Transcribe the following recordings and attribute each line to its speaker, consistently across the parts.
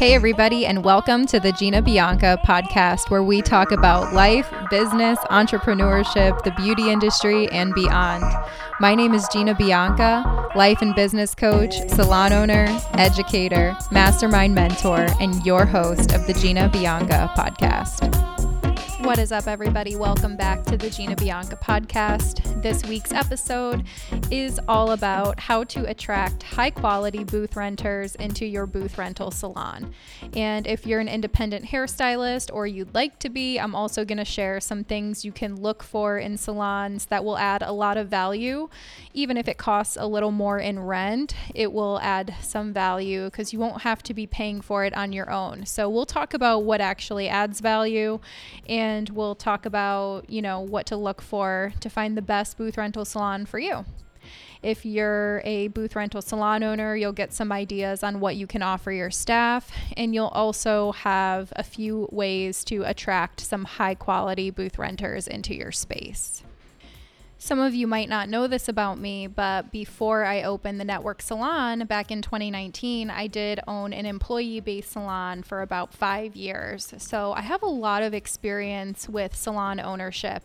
Speaker 1: Hey, everybody, and welcome to the Gina Bianca podcast, where we talk about life, business, entrepreneurship, the beauty industry, and beyond. My name is Gina Bianca, life and business coach, salon owner, educator, mastermind mentor, and your host of the Gina Bianca podcast. What is up, everybody? Welcome back to the Gina Bianca podcast. This week's episode is all about how to attract high quality booth renters into your booth rental salon. And if you're an independent hairstylist or you'd like to be, I'm also going to share some things you can look for in salons that will add a lot of value. Even if it costs a little more in rent, it will add some value because you won't have to be paying for it on your own. So we'll talk about what actually adds value and and we'll talk about, you know, what to look for to find the best booth rental salon for you. If you're a booth rental salon owner, you'll get some ideas on what you can offer your staff, and you'll also have a few ways to attract some high quality booth renters into your space. Some of you might not know this about me, but before I opened the network salon back in 2019, I did own an employee based salon for about five years. So I have a lot of experience with salon ownership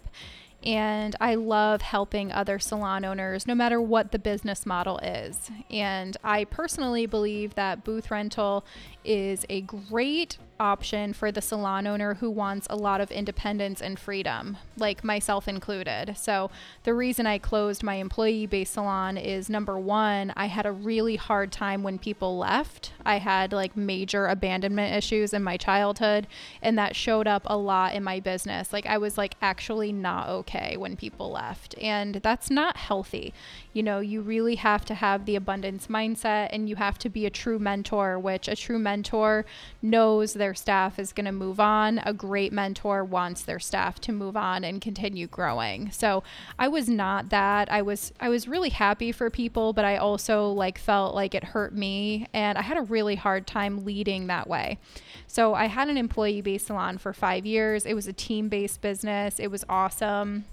Speaker 1: and I love helping other salon owners no matter what the business model is. And I personally believe that booth rental is a great option for the salon owner who wants a lot of independence and freedom, like myself included. So, the reason I closed my employee based salon is number one, I had a really hard time when people left. I had like major abandonment issues in my childhood, and that showed up a lot in my business. Like, I was like actually not okay when people left, and that's not healthy. You know, you really have to have the abundance mindset and you have to be a true mentor, which a true mentor knows their staff is going to move on. A great mentor wants their staff to move on and continue growing. So, I was not that. I was I was really happy for people, but I also like felt like it hurt me and I had a really hard time leading that way. So, I had an employee-based salon for 5 years. It was a team-based business. It was awesome.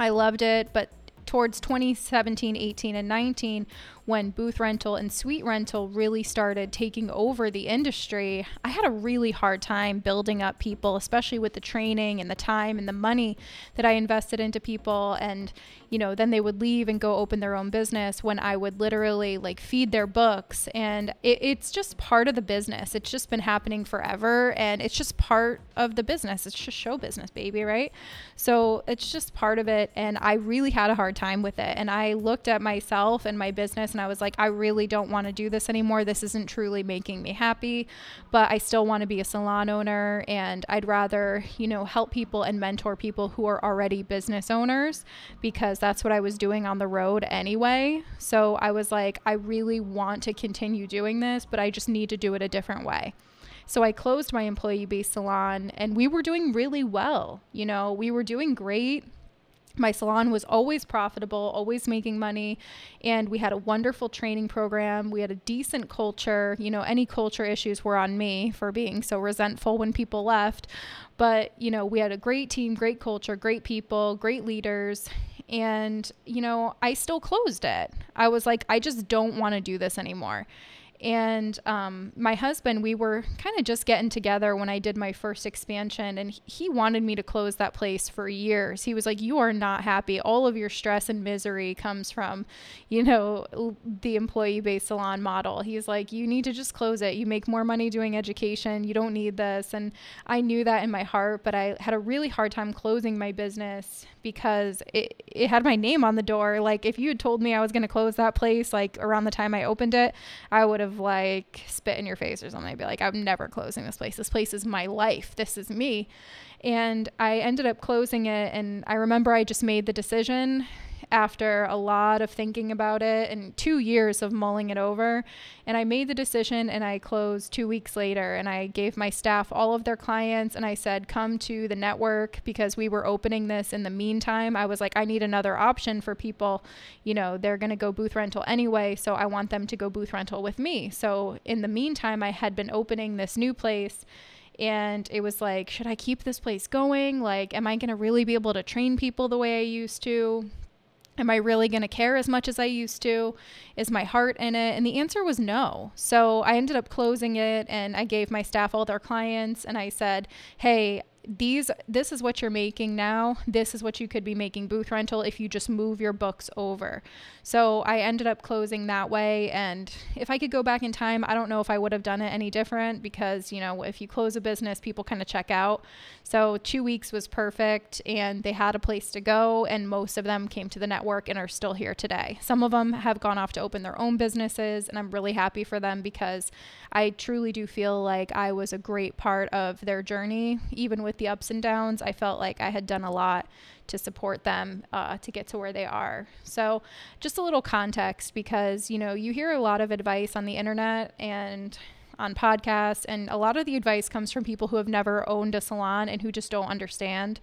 Speaker 1: I loved it, but towards 2017, 18, and 19, when booth rental and suite rental really started taking over the industry, I had a really hard time building up people, especially with the training and the time and the money that I invested into people. And, you know, then they would leave and go open their own business when I would literally like feed their books. And it, it's just part of the business. It's just been happening forever. And it's just part of the business. It's just show business, baby, right? So it's just part of it. And I really had a hard time with it. And I looked at myself and my business and I was like, I really don't want to do this anymore. This isn't truly making me happy, but I still want to be a salon owner and I'd rather, you know, help people and mentor people who are already business owners because that's what I was doing on the road anyway. So I was like, I really want to continue doing this, but I just need to do it a different way. So I closed my employee based salon and we were doing really well. You know, we were doing great my salon was always profitable, always making money, and we had a wonderful training program. We had a decent culture. You know, any culture issues were on me for being so resentful when people left. But, you know, we had a great team, great culture, great people, great leaders. And, you know, I still closed it. I was like, I just don't want to do this anymore. And um, my husband, we were kind of just getting together when I did my first expansion, and he wanted me to close that place for years. He was like, You are not happy. All of your stress and misery comes from, you know, the employee based salon model. He's like, You need to just close it. You make more money doing education. You don't need this. And I knew that in my heart, but I had a really hard time closing my business because it, it had my name on the door. Like, if you had told me I was going to close that place, like around the time I opened it, I would have of like spit in your face or something. I'd be like, I'm never closing this place. This place is my life. This is me. And I ended up closing it. And I remember I just made the decision after a lot of thinking about it and two years of mulling it over. And I made the decision and I closed two weeks later. And I gave my staff all of their clients and I said, come to the network because we were opening this in the meantime. I was like, I need another option for people. You know, they're going to go booth rental anyway. So I want them to go booth rental with me. So in the meantime, I had been opening this new place and it was like should i keep this place going like am i going to really be able to train people the way i used to Am I really going to care as much as I used to? Is my heart in it? And the answer was no. So I ended up closing it and I gave my staff all their clients and I said, hey, these this is what you're making now. This is what you could be making booth rental if you just move your books over. So i ended up closing that way. And if i could go back in time i don't know if i would have done it any different because you know if you close a business people kind of check out. So two weeks was perfect and they had a place to go and most of them came to the network and are still here today. Some of them have gone off to open their own businesses and i'm really happy for them because i truly do feel like i was a great part of their journey even with the ups and downs, I felt like I had done a lot to support them uh, to get to where they are. So, just a little context because, you know, you hear a lot of advice on the internet and on podcasts, and a lot of the advice comes from people who have never owned a salon and who just don't understand.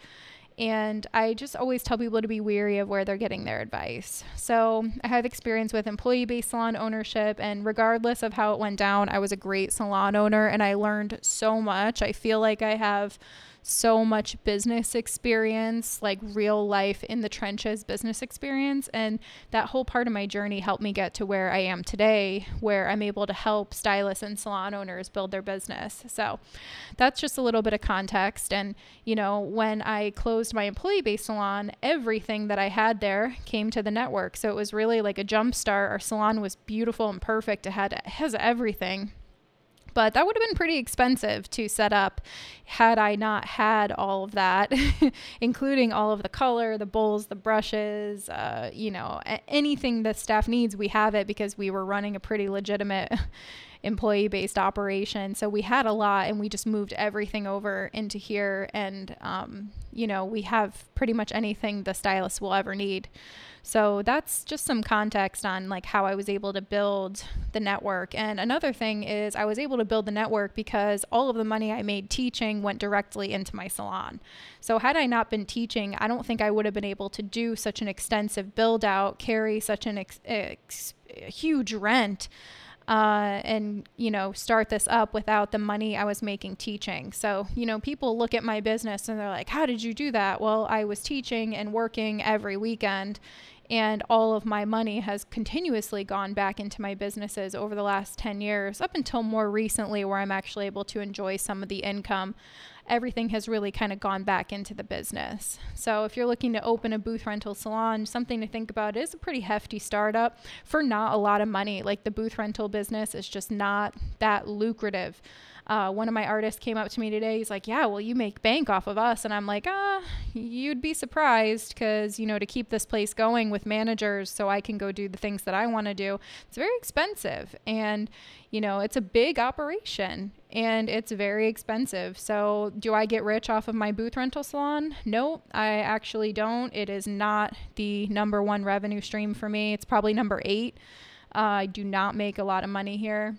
Speaker 1: And I just always tell people to be weary of where they're getting their advice. So I have experience with employee based salon ownership, and regardless of how it went down, I was a great salon owner and I learned so much. I feel like I have so much business experience, like real life in the trenches business experience. And that whole part of my journey helped me get to where I am today, where I'm able to help stylists and salon owners build their business. So that's just a little bit of context. And, you know, when I closed my employee based salon, everything that I had there came to the network. So it was really like a jump start. Our salon was beautiful and perfect. It had it has everything but that would have been pretty expensive to set up had I not had all of that, including all of the color, the bowls, the brushes, uh, you know, anything the staff needs. We have it because we were running a pretty legitimate employee based operation. So we had a lot and we just moved everything over into here. And, um, you know, we have pretty much anything the stylist will ever need. So that's just some context on like how I was able to build the network. And another thing is I was able to build the network because all of the money I made teaching went directly into my salon. So had I not been teaching, I don't think I would have been able to do such an extensive build out, carry such an ex- ex- huge rent uh, and you know start this up without the money I was making teaching. So you know people look at my business and they're like, "How did you do that?" Well, I was teaching and working every weekend, and all of my money has continuously gone back into my businesses over the last 10 years up until more recently where I'm actually able to enjoy some of the income everything has really kind of gone back into the business. So if you're looking to open a booth rental salon, something to think about is a pretty hefty startup for not a lot of money. Like the booth rental business is just not that lucrative. Uh, one of my artists came up to me today. He's like, "Yeah, well, you make bank off of us," and I'm like, "Ah, you'd be surprised because you know to keep this place going with managers, so I can go do the things that I want to do. It's very expensive, and you know it's a big operation, and it's very expensive. So, do I get rich off of my booth rental salon? No, I actually don't. It is not the number one revenue stream for me. It's probably number eight. Uh, I do not make a lot of money here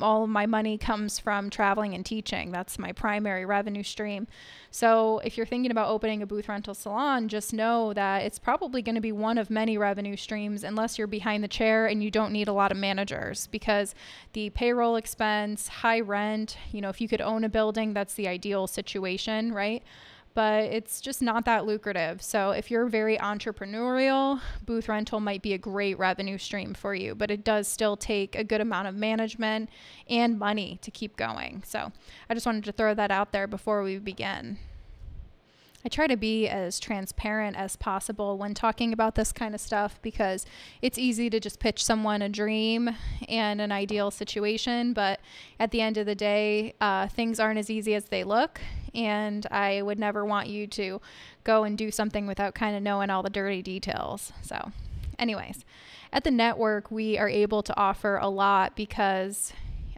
Speaker 1: all of my money comes from traveling and teaching. That's my primary revenue stream. So if you're thinking about opening a booth rental salon, just know that it's probably going to be one of many revenue streams unless you're behind the chair and you don't need a lot of managers because the payroll expense, high rent, you know, if you could own a building, that's the ideal situation, right? But it's just not that lucrative. So if you're very entrepreneurial, booth rental might be a great revenue stream for you, but it does still take a good amount of management and money to keep going. So I just wanted to throw that out there before we begin. I try to be as transparent as possible when talking about this kind of stuff because it's easy to just pitch someone a dream and an ideal situation. But at the end of the day, uh, things aren't as easy as they look. And I would never want you to go and do something without kind of knowing all the dirty details. So, anyways, at the network, we are able to offer a lot because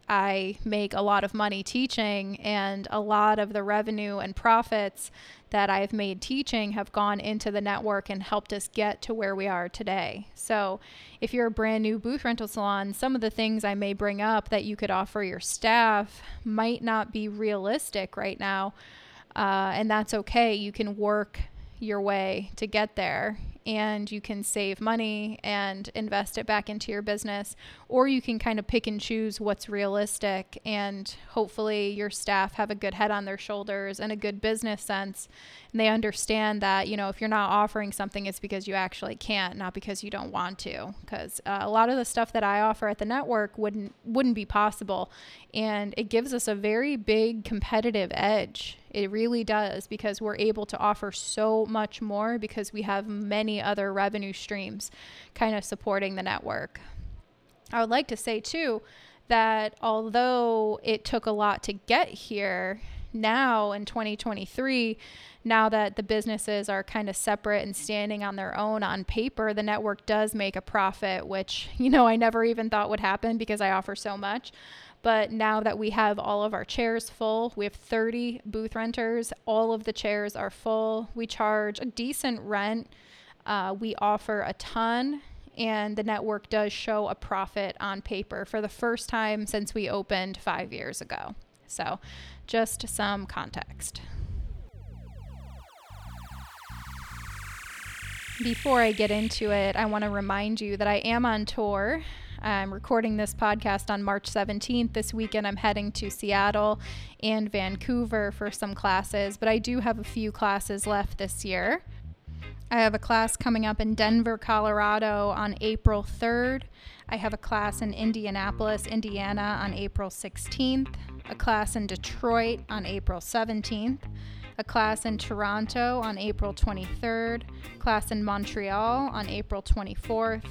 Speaker 1: I make a lot of money teaching, and a lot of the revenue and profits that I've made teaching have gone into the network and helped us get to where we are today. So, if you're a brand new booth rental salon, some of the things I may bring up that you could offer your staff might not be realistic right now, uh, and that's okay. You can work your way to get there and you can save money and invest it back into your business, or you can kind of pick and choose what's realistic. And hopefully, your staff have a good head on their shoulders and a good business sense. And they understand that, you know, if you're not offering something, it's because you actually can't, not because you don't want to. Because uh, a lot of the stuff that I offer at the network wouldn't wouldn't be possible, and it gives us a very big competitive edge it really does because we're able to offer so much more because we have many other revenue streams kind of supporting the network. I would like to say too that although it took a lot to get here, now in 2023, now that the businesses are kind of separate and standing on their own on paper, the network does make a profit, which, you know, I never even thought would happen because I offer so much. But now that we have all of our chairs full, we have 30 booth renters. All of the chairs are full. We charge a decent rent. Uh, we offer a ton, and the network does show a profit on paper for the first time since we opened five years ago. So, just some context. Before I get into it, I want to remind you that I am on tour I'm recording this podcast on March 17th. This weekend, I'm heading to Seattle and Vancouver for some classes, but I do have a few classes left this year. I have a class coming up in Denver, Colorado on April 3rd. I have a class in Indianapolis, Indiana on April 16th, a class in Detroit on April 17th, a class in Toronto on April 23rd, class in Montreal on April 24th,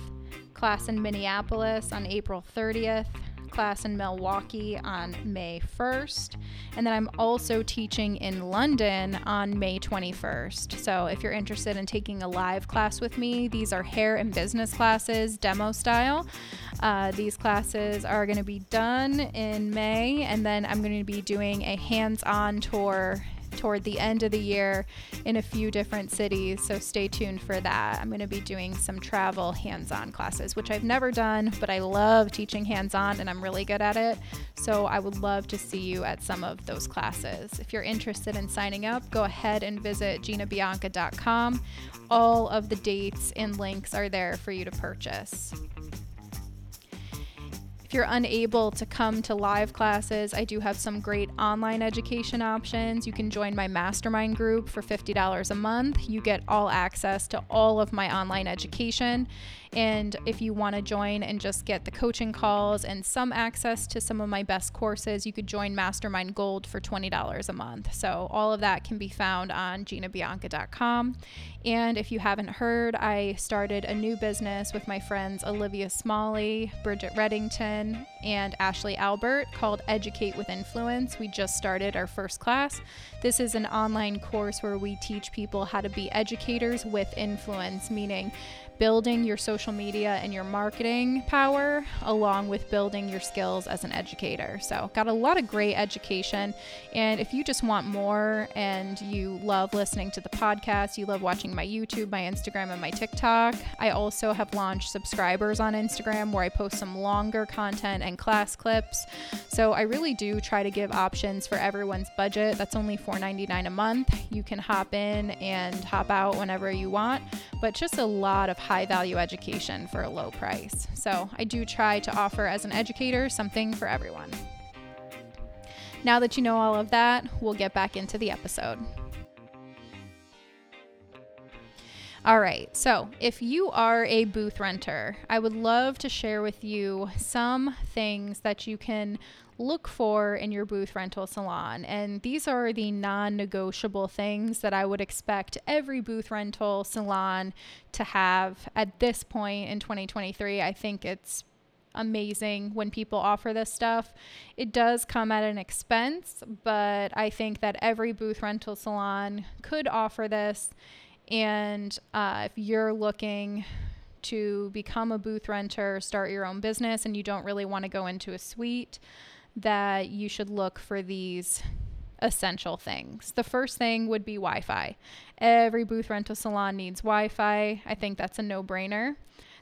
Speaker 1: class in Minneapolis on April 30th, class in Milwaukee on May 1st, and then I'm also teaching in London on May 21st. So if you're interested in taking a live class with me, these are hair and business classes, demo style. Uh, these classes are going to be done in May, and then I'm going to be doing a hands on tour toward the end of the year in a few different cities. So stay tuned for that. I'm going to be doing some travel hands on classes, which I've never done, but I love teaching hands on and I'm really good at it. So I would love to see you at some of those classes. If you're interested in signing up, go ahead and visit ginabianca.com. All of the dates and links are there for you to purchase. If you're unable to come to live classes, I do have some great online education options. You can join my mastermind group for $50 a month. You get all access to all of my online education. And if you want to join and just get the coaching calls and some access to some of my best courses, you could join Mastermind Gold for $20 a month. So all of that can be found on ginabianca.com. And if you haven't heard, I started a new business with my friends Olivia Smalley, Bridget Reddington, and Ashley Albert called Educate with Influence. We just started our first class. This is an online course where we teach people how to be educators with influence, meaning building your social media and your marketing power along with building your skills as an educator. So, got a lot of great education. And if you just want more and you love listening to the podcast, you love watching my YouTube, my Instagram, and my TikTok, I also have launched subscribers on Instagram where I post some longer content and class clips. So, I really do try to give options for everyone's budget. That's only $4.99 a month. You can hop in and hop out whenever you want, but just a lot of high value education for a low price. So I do try to offer as an educator something for everyone. Now that you know all of that, we'll get back into the episode. All right, so if you are a booth renter, I would love to share with you some things that you can look for in your booth rental salon. And these are the non negotiable things that I would expect every booth rental salon to have at this point in 2023. I think it's amazing when people offer this stuff. It does come at an expense, but I think that every booth rental salon could offer this. And uh, if you're looking to become a booth renter, start your own business, and you don't really want to go into a suite, that you should look for these essential things. The first thing would be Wi Fi. Every booth rental salon needs Wi Fi. I think that's a no brainer.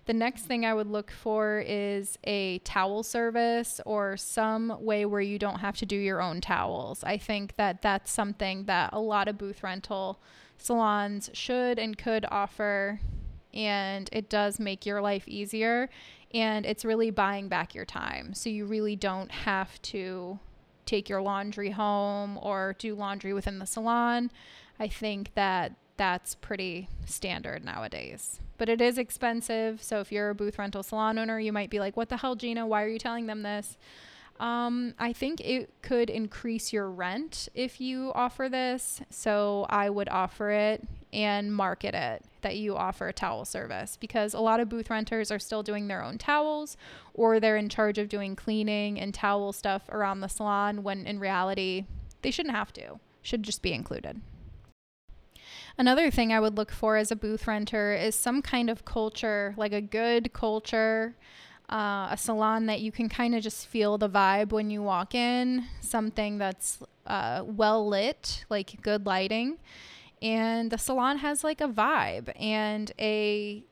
Speaker 1: The next thing I would look for is a towel service or some way where you don't have to do your own towels. I think that that's something that a lot of booth rental salons should and could offer and it does make your life easier and it's really buying back your time. So you really don't have to take your laundry home or do laundry within the salon. I think that that's pretty standard nowadays. But it is expensive. So if you're a booth rental salon owner, you might be like, what the hell, Gina? Why are you telling them this? Um, I think it could increase your rent if you offer this. So I would offer it and market it that you offer a towel service because a lot of booth renters are still doing their own towels or they're in charge of doing cleaning and towel stuff around the salon when in reality they shouldn't have to, should just be included. Another thing I would look for as a booth renter is some kind of culture, like a good culture uh, a salon that you can kind of just feel the vibe when you walk in, something that's uh, well lit, like good lighting. And the salon has like a vibe and a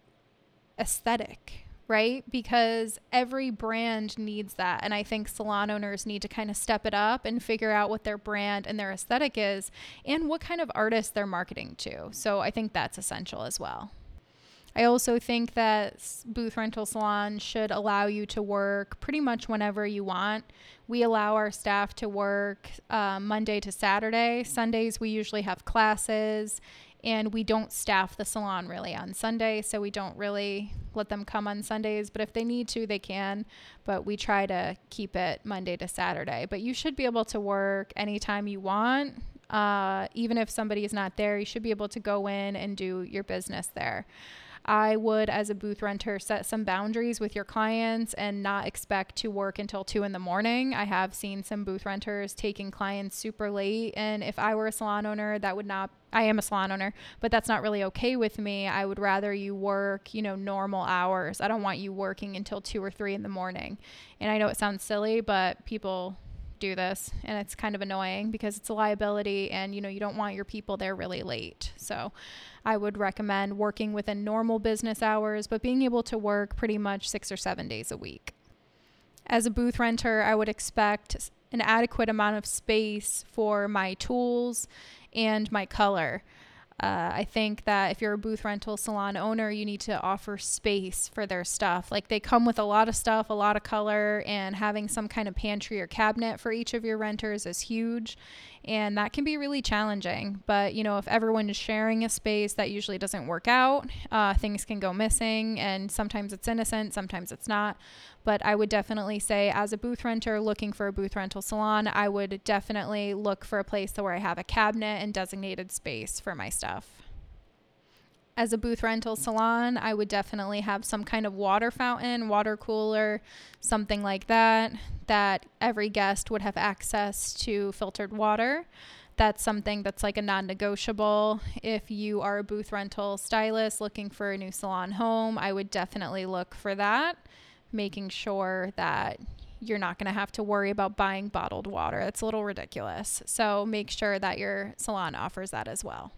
Speaker 1: aesthetic, right? Because every brand needs that. And I think salon owners need to kind of step it up and figure out what their brand and their aesthetic is and what kind of artists they're marketing to. So I think that's essential as well. I also think that booth rental salon should allow you to work pretty much whenever you want. We allow our staff to work uh, Monday to Saturday. Sundays, we usually have classes, and we don't staff the salon really on Sunday, so we don't really let them come on Sundays. But if they need to, they can. But we try to keep it Monday to Saturday. But you should be able to work anytime you want. Uh, even if somebody is not there, you should be able to go in and do your business there. I would, as a booth renter, set some boundaries with your clients and not expect to work until two in the morning. I have seen some booth renters taking clients super late. And if I were a salon owner, that would not, I am a salon owner, but that's not really okay with me. I would rather you work, you know, normal hours. I don't want you working until two or three in the morning. And I know it sounds silly, but people do this and it's kind of annoying because it's a liability and you know you don't want your people there really late so I would recommend working within normal business hours, but being able to work pretty much six or seven days a week. As a booth renter, I would expect an adequate amount of space for my tools and my color. Uh, I think that if you're a booth rental salon owner, you need to offer space for their stuff. Like they come with a lot of stuff, a lot of color, and having some kind of pantry or cabinet for each of your renters is huge. And that can be really challenging. But, you know, if everyone is sharing a space, that usually doesn't work out. Uh, things can go missing, and sometimes it's innocent, sometimes it's not. But I would definitely say, as a booth renter looking for a booth rental salon, I would definitely look for a place where I have a cabinet and designated space for my stuff. As a booth rental salon, I would definitely have some kind of water fountain, water cooler, something like that, that every guest would have access to filtered water that's something that's like a non negotiable. If you are a booth rental stylist looking for a new salon home, I would definitely look for that making sure that you're not going to have to worry about buying bottled water. It's a little ridiculous. So make sure that your salon offers that as well.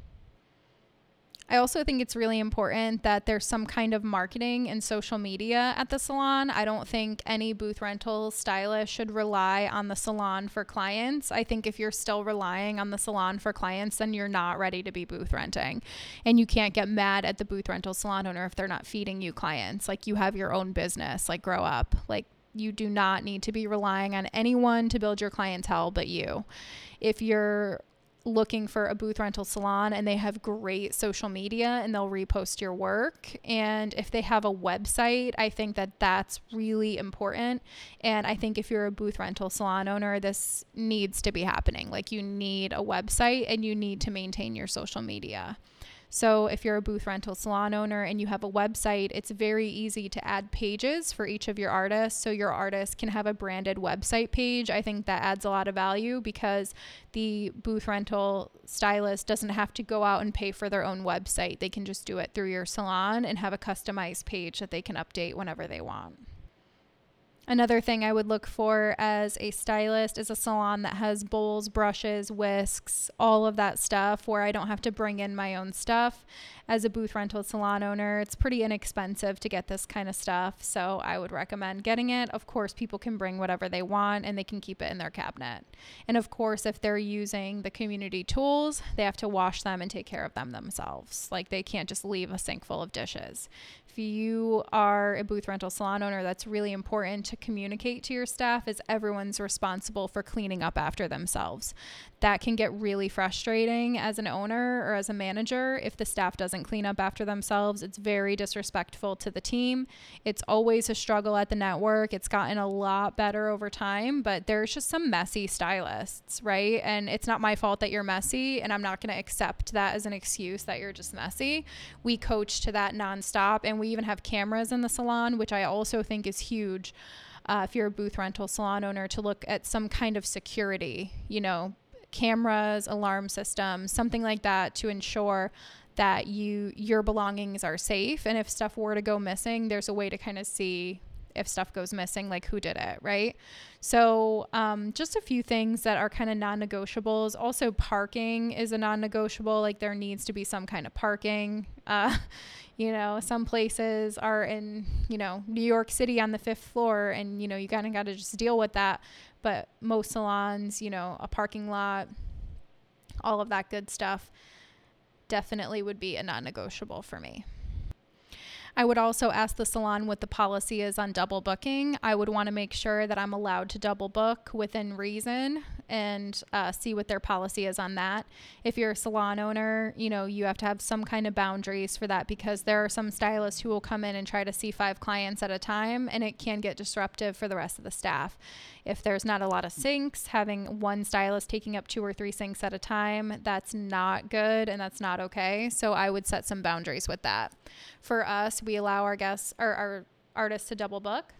Speaker 1: I also think it's really important that there's some kind of marketing and social media at the salon. I don't think any booth rental stylist should rely on the salon for clients. I think if you're still relying on the salon for clients, then you're not ready to be booth renting. And you can't get mad at the booth rental salon owner if they're not feeding you clients. Like you have your own business, like grow up. Like you do not need to be relying on anyone to build your clientele but you. If you're looking for a booth rental salon and they have great social media and they'll repost your work. And if they have a website, I think that that's really important. And I think if you're a booth rental salon owner, this needs to be happening. Like you need a website and you need to maintain your social media. So, if you're a booth rental salon owner and you have a website, it's very easy to add pages for each of your artists. So, your artist can have a branded website page. I think that adds a lot of value because the booth rental stylist doesn't have to go out and pay for their own website. They can just do it through your salon and have a customized page that they can update whenever they want. Another thing I would look for as a stylist is a salon that has bowls, brushes, whisks, all of that stuff where I don't have to bring in my own stuff. as a booth rental salon owner. It's pretty inexpensive to get this kind of stuff. So I would recommend getting it. Of course, people can bring whatever they want and they can keep it in their cabinet. And of course, if they're using the community tools, they have to wash them and take care of them themselves. Like they can't just leave a sink full of dishes you are a booth rental salon owner, that's really important to communicate to your staff is everyone's responsible for cleaning up after themselves. That can get really frustrating as an owner or as a manager if the staff doesn't clean up after themselves. It's very disrespectful to the team. It's always a struggle at the network. It's gotten a lot better over time, but there's just some messy stylists, right? And it's not my fault that you're messy, and I'm not going to accept that as an excuse that you're just messy. We coach to that nonstop and we even have cameras in the salon, which I also think is huge. Uh, if you're a booth rental salon owner, to look at some kind of security, you know, cameras, alarm systems, something like that to ensure that you your belongings are safe. And if stuff were to go missing, there's a way to kind of see if stuff goes missing, like who did it, right? So, um, just a few things that are kind of non negotiables. Also, parking is a non negotiable. Like, there needs to be some kind of parking. Uh, you know, some places are in, you know, New York City on the fifth floor, and, you know, you kind of got to just deal with that. But most salons, you know, a parking lot, all of that good stuff definitely would be a non negotiable for me. I would also ask the salon what the policy is on double booking. I would want to make sure that I'm allowed to double book within reason and uh, see what their policy is on that. If you're a salon owner, you know, you have to have some kind of boundaries for that because there are some stylists who will come in and try to see five clients at a time and it can get disruptive for the rest of the staff. If there's not a lot of sinks, having one stylist taking up two or three sinks at a time, that's not good and that's not okay. So I would set some boundaries with that. For us, we allow our guests or our artists to double book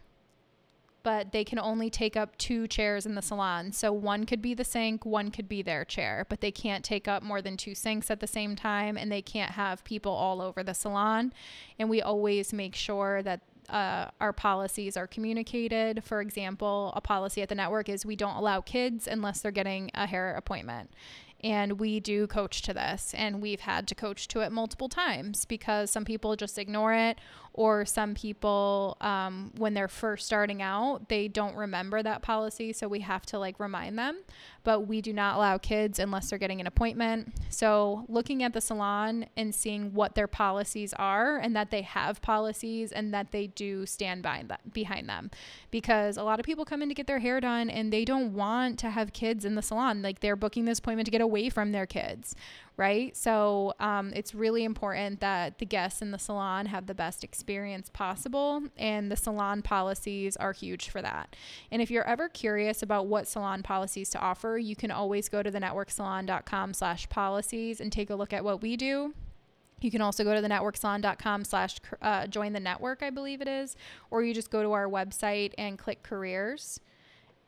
Speaker 1: but they can only take up two chairs in the salon. So one could be the sink, one could be their chair, but they can't take up more than two sinks at the same time and they can't have people all over the salon. And we always make sure that uh, our policies are communicated. For example, a policy at the network is we don't allow kids unless they're getting a hair appointment. And we do coach to this, and we've had to coach to it multiple times because some people just ignore it, or some people, um, when they're first starting out, they don't remember that policy. So we have to like remind them. But we do not allow kids unless they're getting an appointment. So looking at the salon and seeing what their policies are, and that they have policies, and that they do stand by behind them, because a lot of people come in to get their hair done and they don't want to have kids in the salon. Like they're booking this appointment to get away from their kids, right? So um, it's really important that the guests in the salon have the best experience possible, and the salon policies are huge for that. And if you're ever curious about what salon policies to offer, you can always go to the networksalon.com slash policies and take a look at what we do. You can also go to the networksalon.com slash uh, join the network, I believe it is, or you just go to our website and click careers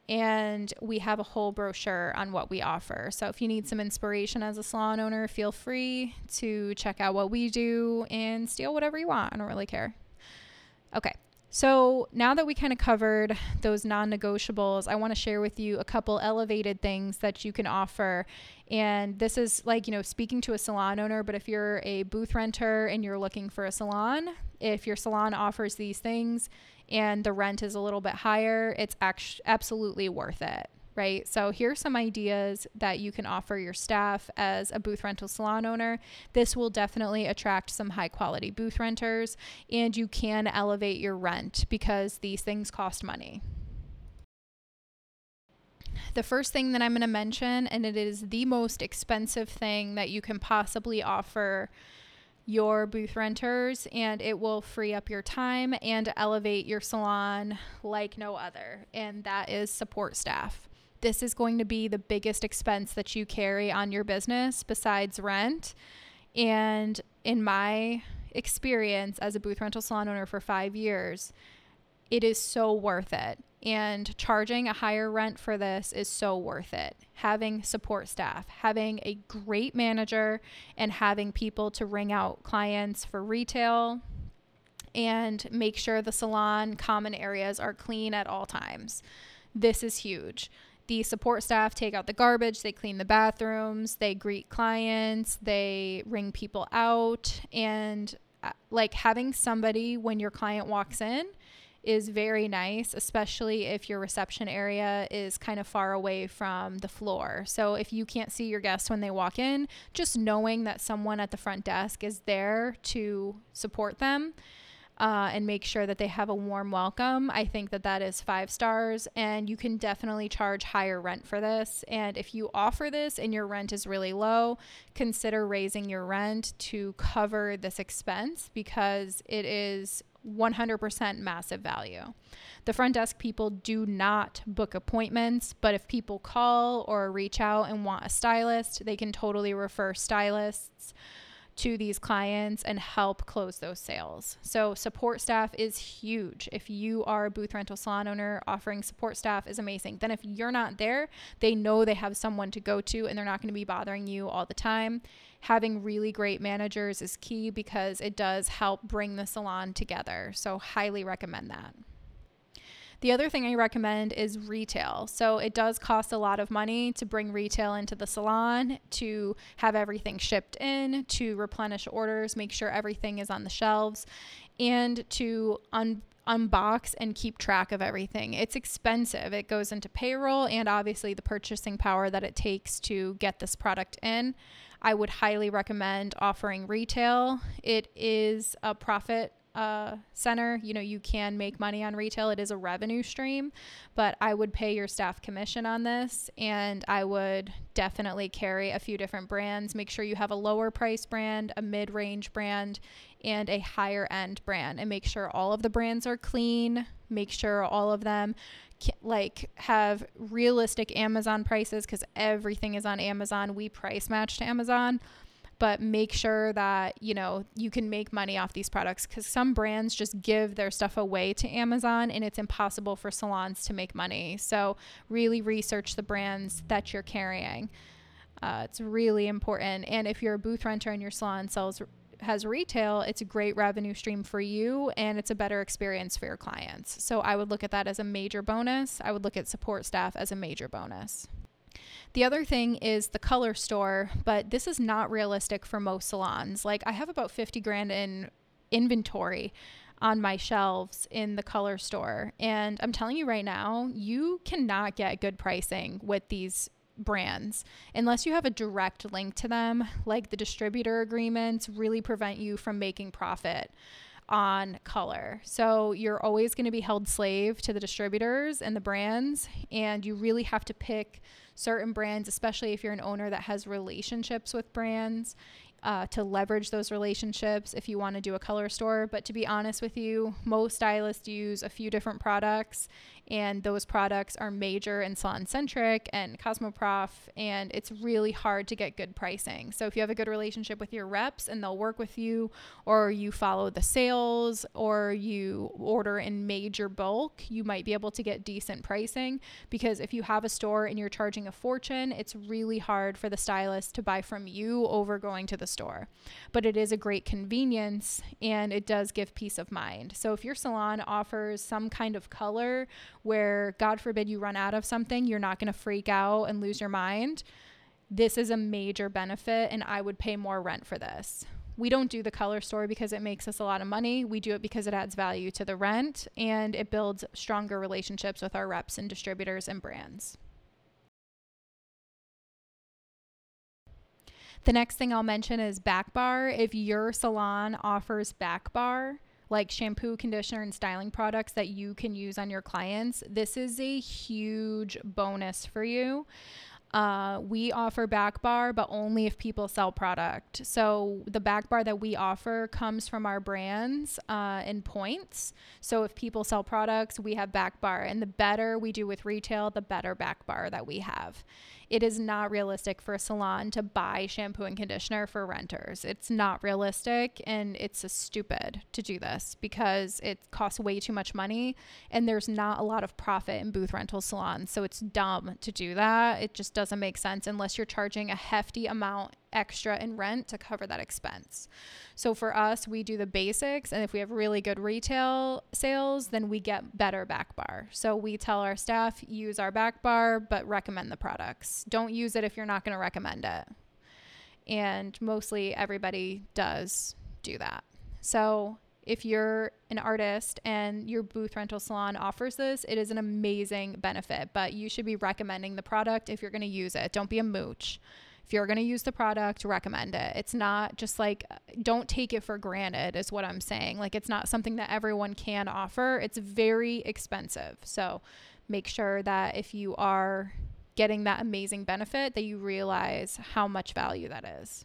Speaker 1: and we have a whole brochure on what we offer. So if you need some inspiration as a salon owner, feel free to check out what we do and steal whatever you want. I don't really care. Okay. So now that we kind of covered those non negotiables, I want to share with you a couple elevated things that you can offer. And this is like, you know, speaking to a salon owner, but if you're a booth renter and you're looking for a salon, if your salon offers these things and the rent is a little bit higher, it's act- absolutely worth it right? So here are some ideas that you can offer your staff as a booth rental salon owner. This will definitely attract some high quality booth renters and you can elevate your rent because these things cost money. The first thing that I'm going to mention, and it is the most expensive thing that you can possibly offer your booth renters, and it will free up your time and elevate your salon like no other, and that is support staff this is going to be the biggest expense that you carry on your business besides rent. And in my experience as a booth rental salon owner for five years, it is so worth it. And charging a higher rent for this is so worth it. Having support staff, having a great manager, and having people to ring out clients for retail and make sure the salon common areas are clean at all times. This is huge the support staff take out the garbage, they clean the bathrooms, they greet clients, they ring people out. And uh, like having somebody when your client walks in is very nice, especially if your reception area is kind of far away from the floor. So if you can't see your guests when they walk in, just knowing that someone at the front desk is there to support them. Uh, and make sure that they have a warm welcome. I think that that is five stars, and you can definitely charge higher rent for this. And if you offer this and your rent is really low, consider raising your rent to cover this expense because it is 100% massive value. The front desk people do not book appointments, but if people call or reach out and want a stylist, they can totally refer stylists to these clients and help close those sales. So, support staff is huge. If you are a booth rental salon owner, offering support staff is amazing. Then, if you're not there, they know they have someone to go to and they're not going to be bothering you all the time. Having really great managers is key because it does help bring the salon together. So, highly recommend that. The other thing I recommend is retail. So it does cost a lot of money to bring retail into the salon, to have everything shipped in, to replenish orders, make sure everything is on the shelves, and to un- unbox and keep track of everything. It's expensive. It goes into payroll and obviously the purchasing power that it takes to get this product in. I would highly recommend offering retail. It is a profit uh, center, you know, you can make money on retail. It is a revenue stream, but I would pay your staff commission on this and I would definitely carry a few different brands. Make sure you have a lower price brand, a mid range brand, and a higher end brand. And make sure all of the brands are clean. Make sure all of them like have realistic Amazon prices because everything is on Amazon. We price match to Amazon but make sure that you know you can make money off these products because some brands just give their stuff away to amazon and it's impossible for salons to make money. So really research the brands that you're carrying. Uh, it's really important. And if you're a booth renter and your salon sells has retail, it's a great revenue stream for you and it's a better experience for your clients. So I would look at that as a major bonus. I would look at support staff as a major bonus. The other thing is the color store, but this is not realistic for most salons. Like I have about 50 grand in inventory on my shelves in the color store. And I'm telling you right now, you cannot get good pricing with these brands unless you have a direct link to them. Like the distributor agreements really prevent you from making profit on color. So you're always going to be held slave to the distributors and the brands, and you really have to pick certain brands, especially if you're an owner that has relationships with brands uh, to leverage those relationships if you want to do a color store. But to be honest with you, most stylists use a few different products, and those products are major and SalonCentric and Cosmoprof, and it's really hard to get good pricing. So if you have a good relationship with your reps and they'll work with you, or you follow the sales, or you order in major bulk, you might be able to get decent pricing. Because if you have a store and you're charging a fortune, it's really hard for the stylist to buy from you over going to the store. But it is a great convenience and it does give peace of mind. So if your salon offers some kind of color where, God forbid, you run out of something, you're not going to freak out and lose your mind. This is a major benefit, and I would pay more rent for this. We don't do the color store because it makes us a lot of money. We do it because it adds value to the rent and it builds stronger relationships with our reps and distributors and brands. The next thing I'll mention is back bar. If your salon offers back bar, like shampoo, conditioner, and styling products that you can use on your clients, this is a huge bonus for you. Uh, we offer back bar, but only if people sell product. So the back bar that we offer comes from our brands uh, and points. So if people sell products, we have back bar, and the better we do with retail, the better back bar that we have it is not realistic for a salon to buy shampoo and conditioner for renters. It's not realistic and it's stupid to do this because it costs way too much money and there's not a lot of profit in booth rental salons. So it's dumb to do that. It just doesn't make sense unless you're charging a hefty amount extra in rent to cover that expense. So for us, we do the basics. And if we have really good retail sales, then we get better back bar. So we tell our staff, use our back bar, but recommend the products. Don't use it if you're not going to recommend it. And mostly everybody does do that. So if you're an artist and your booth rental salon offers this, it is an amazing benefit, but you should be recommending the product if you're going to use it. Don't be a mooch. If you're going to use the product, recommend it. It's not just like, don't take it for granted, is what I'm saying. Like, it's not something that everyone can offer. It's very expensive. So make sure that if you are getting that amazing benefit, that you realize how much value that is.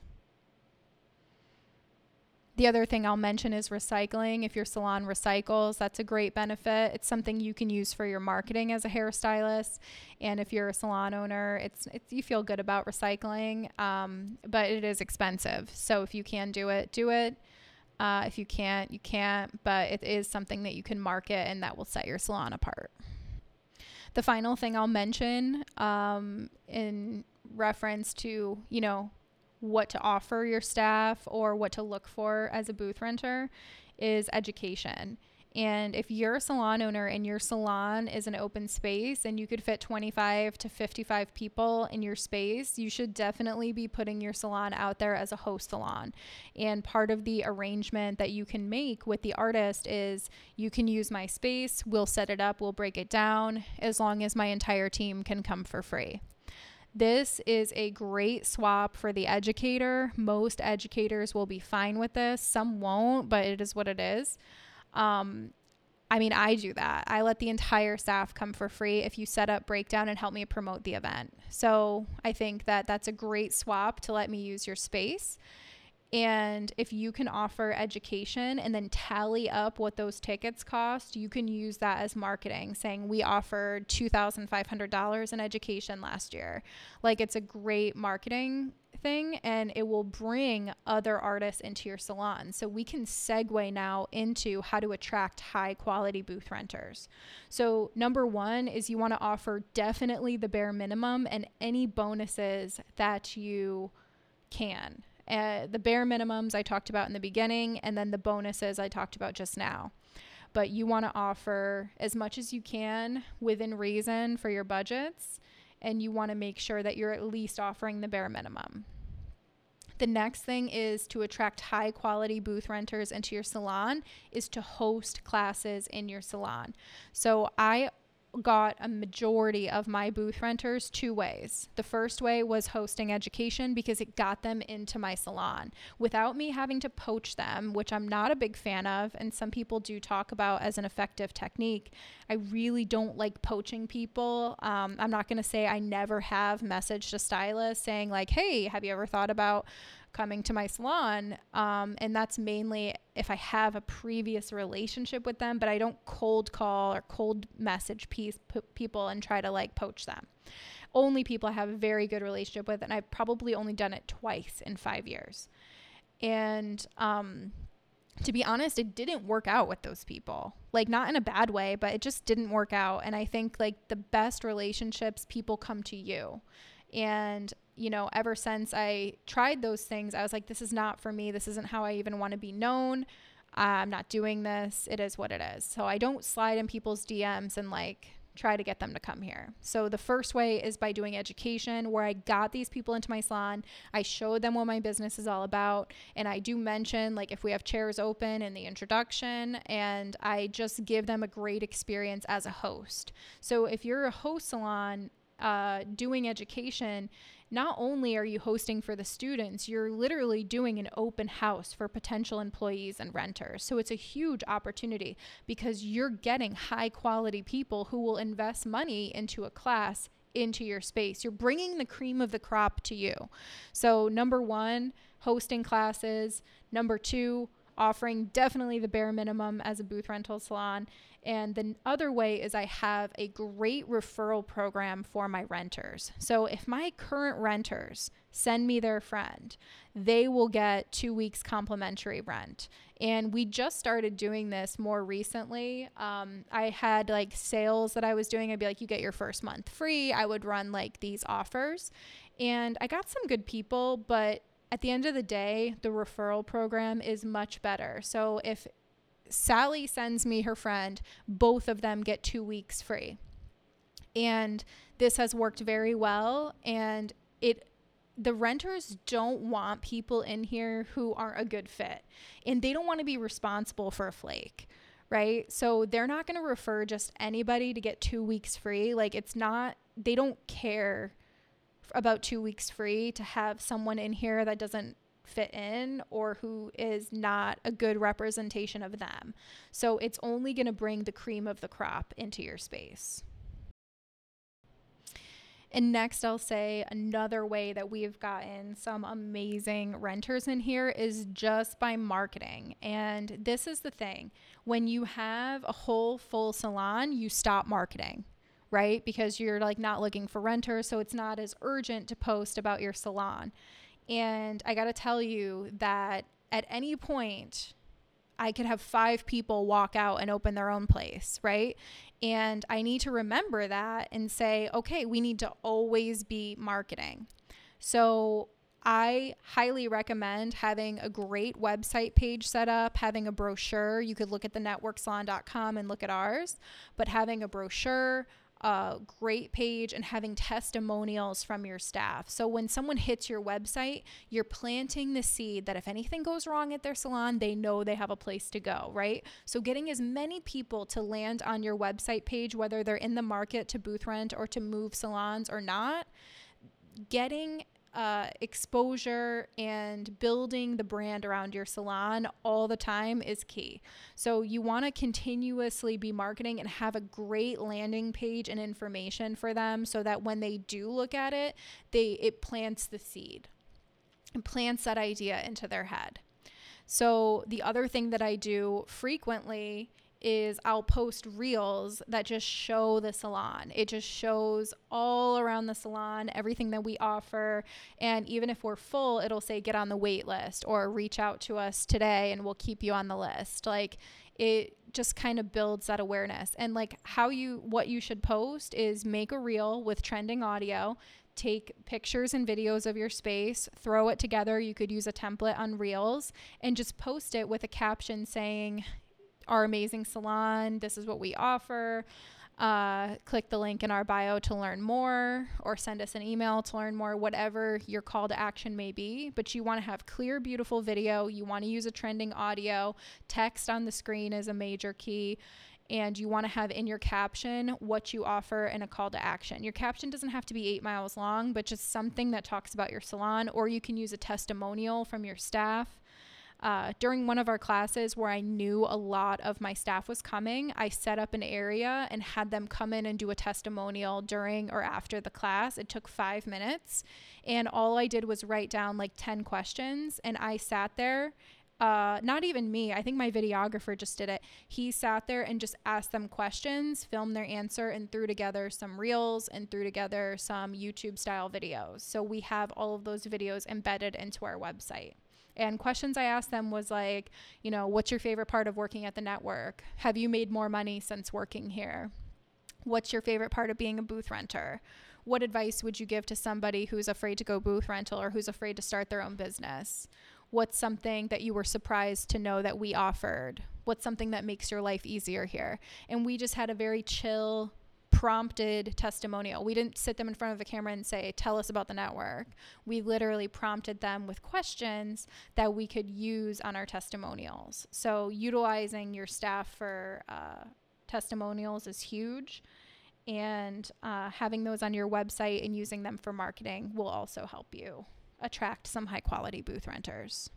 Speaker 1: The other thing I'll mention is recycling. If your salon recycles, that's a great benefit. It's something you can use for your marketing as a hairstylist. And if you're a salon owner, it's, it's you feel good about recycling, um, but it is expensive. So if you can do it, do it. Uh, if you can't, you can't. But it is something that you can market and that will set your salon apart. The final thing I'll mention um, in reference to, you know, what to offer your staff or what to look for as a booth renter is education. And if you're a salon owner and your salon is an open space and you could fit 25 to 55 people in your space, you should definitely be putting your salon out there as a host salon. And part of the arrangement that you can make with the artist is you can use my space, we'll set it up, we'll break it down, as long as my entire team can come for free. This is a great swap for the educator. Most educators will be fine with this, some won't, but it is what it is. Um, I mean, I do that. I let the entire staff come for free if you set up breakdown and help me promote the event. So I think that that's a great swap to let me use your space. And if you can offer education and then tally up what those tickets cost, you can use that as marketing, saying we offered $2,500 in education last year. Like it's a great marketing thing and it will bring other artists into your salon. So we can segue now into how to attract high quality booth renters. So, number one is you want to offer definitely the bare minimum and any bonuses that you can. Uh, the bare minimums I talked about in the beginning, and then the bonuses I talked about just now. But you want to offer as much as you can within reason for your budgets, and you want to make sure that you're at least offering the bare minimum. The next thing is to attract high quality booth renters into your salon is to host classes in your salon. So I got a majority of my booth renters two ways. The first way was hosting education because it got them into my salon without me having to poach them, which I'm not a big fan of. And some people do talk about as an effective technique. I really don't like poaching people. Um, I'm not going to say I never have messaged a stylist saying, like, hey, have you ever thought about coming to my salon. Um, and that's mainly if I have a previous relationship with them, but I don't cold call or cold message piece, p- people and try to like poach them. Only people I have a very good relationship with, and I've probably only done it twice in five years. And um, to be honest, it didn't work out with those people. Like, not in a bad way, but it just didn't work out. And I think like the best relationships, people come to you. And you know, ever since I tried those things, I was like, this is not for me. This isn't how I even want to be known. I'm not doing this. It is what it is. So I don't slide in people's DMs and like try to get them to come here. So the first way is by doing education where I got these people into my salon. I showed them what my business is all about. And I do mention like if we have chairs open in the introduction and I just give them a great experience as a host. So if you're a host salon, uh, doing education, not only are you hosting for the students, you're literally doing an open house for potential employees and renters. So it's a huge opportunity because you're getting high quality people who will invest money into a class into your space. You're bringing the cream of the crop to you. So, number one, hosting classes. Number two, offering definitely the bare minimum as a booth rental salon. And the other way is I have a great referral program for my renters. So if my current renters send me their friend, they will get two weeks complimentary rent. And we just started doing this more recently. Um, I had like sales that I was doing. I'd be like, you get your first month free. I would run like these offers. And I got some good people, but at the end of the day, the referral program is much better. So if Sally sends me her friend, both of them get two weeks free. And this has worked very well. And it the renters don't want people in here who aren't a good fit and they don't want to be responsible for a flake right so they're not going to refer just anybody to get two weeks free like it's not they don't care about two weeks free to have someone in here that doesn't fit in or who is not a good representation of them. So it's only going to bring the cream of the crop into your space. And next, I'll say another way that we've gotten some amazing renters in here is just by marketing. And this is the thing when you have a whole full salon, you stop marketing right? Because you're like not looking for renters, so it's not as urgent to post about your salon. And I got to tell you that at any point, I could have five people walk out and open their own place, right? And I need to remember that and say, okay, we need to always be marketing. So I highly recommend having a great website page set up, having a brochure. You could look at the networksalon.com and look at ours, but having a brochure, a great page and having testimonials from your staff. So when someone hits your website, you're planting the seed that if anything goes wrong at their salon, they know they have a place to go, right? So getting as many people to land on your website page, whether they're in the market to booth rent or to move salons or not, getting uh, exposure and building the brand around your salon all the time is key. So you want to continuously be marketing and have a great landing page and information for them so that when they do look at it, they it plants the seed and plants that idea into their head. So the other thing that I do frequently is I'll post reels that just show the salon. It just shows all around the salon, everything that we offer. And even if we're full, it'll say get on the wait list or reach out to us today and we'll keep you on the list. Like it just kind of builds that awareness. And like how you, what you should post is make a reel with trending audio, take pictures and videos of your space, throw it together. You could use a template on Reels and just post it with a caption saying, our amazing salon. This is what we offer. Uh, click the link in our bio to learn more or send us an email to learn more, whatever your call to action may be. But you want to have clear, beautiful video. You want to use a trending audio. Text on the screen is a major key. And you want to have in your caption what you offer and a call to action. Your caption doesn't have to be eight miles long, but just something that talks about your salon, or you can use a testimonial from your staff uh, during one of our classes where I knew a lot of my staff was coming, I set up an area and had them come in and do a testimonial during or after the class. It took five minutes. And all I did was write down like 10 questions. And I sat there uh, not even me, I think my videographer just did it. He sat there and just asked them questions, filmed their answer, and threw together some reels and threw together some YouTube style videos. So we have all of those videos embedded into our website. And questions I asked them was like, you know, what's your favorite part of working at the network? Have you made more money since working here? What's your favorite part of being a booth renter? What advice would you give to somebody who's afraid to go booth rental or who's afraid to start their own business? What's something that you were surprised to know that we offered? What's something that makes your life easier here? And we just had a very chill, prompted testimonial. We didn't sit them in front of the camera and say, Tell us about the network. We literally prompted them with questions that we could use on our testimonials. So, utilizing your staff for uh, testimonials is huge. And uh, having those on your website and using them for marketing will also help you attract some high quality booth renters.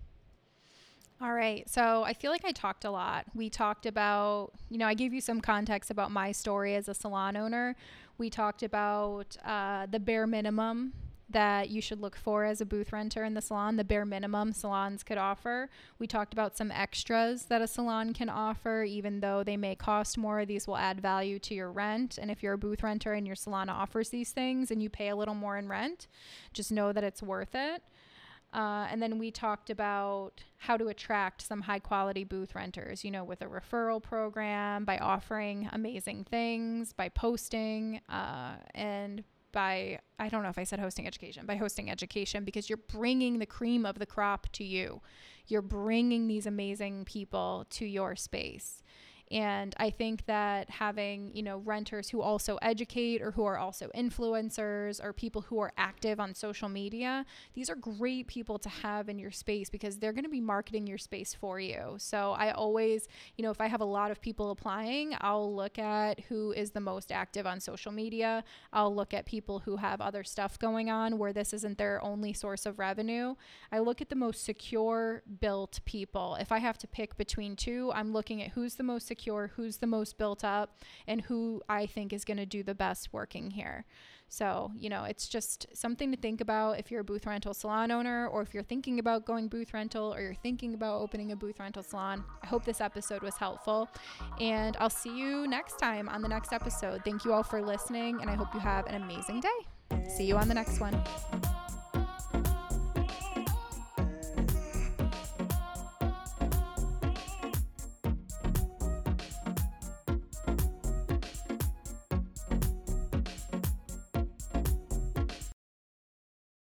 Speaker 1: All right. So I feel like I talked a lot. We talked about, you know, I gave you some context about my story as a salon owner. We talked about uh, the bare minimum that you should look for as a booth renter in the salon, the bare minimum salons could offer. We talked about some extras that a salon can offer, even though they may cost more. These will add value to your rent. And if you're a booth renter and your salon offers these things and you pay a little more in rent, just know that it's worth it. Uh, and then we talked about how to attract some high quality booth renters, you know, with a referral program, by offering amazing things, by posting, uh, and by I don't know if I said hosting education, by hosting education because you're bringing the cream of the crop to you. You're bringing these amazing people to your space. And I think that having, you know, renters who also educate or who are also influencers or people who are active on social media, these are great people to have in your space because they're going to be marketing your space for you. So I always, you know, if I have a lot of people applying, I'll look at who is the most active on social media. I'll look at people who have other stuff going on where this isn't their only source of revenue. I look at the most secure built people. If I have to pick between two, I'm looking at who's the most secure secure, who's the most built up, and who I think is going to do the best working here. So, you know, it's just something to think about if you're a booth rental salon owner or if you're thinking about going booth rental or you're thinking about opening a booth rental salon. I hope this episode was helpful. And I'll see you next time on the next episode. Thank you all for listening, and I hope you have an amazing day. See you on the next one.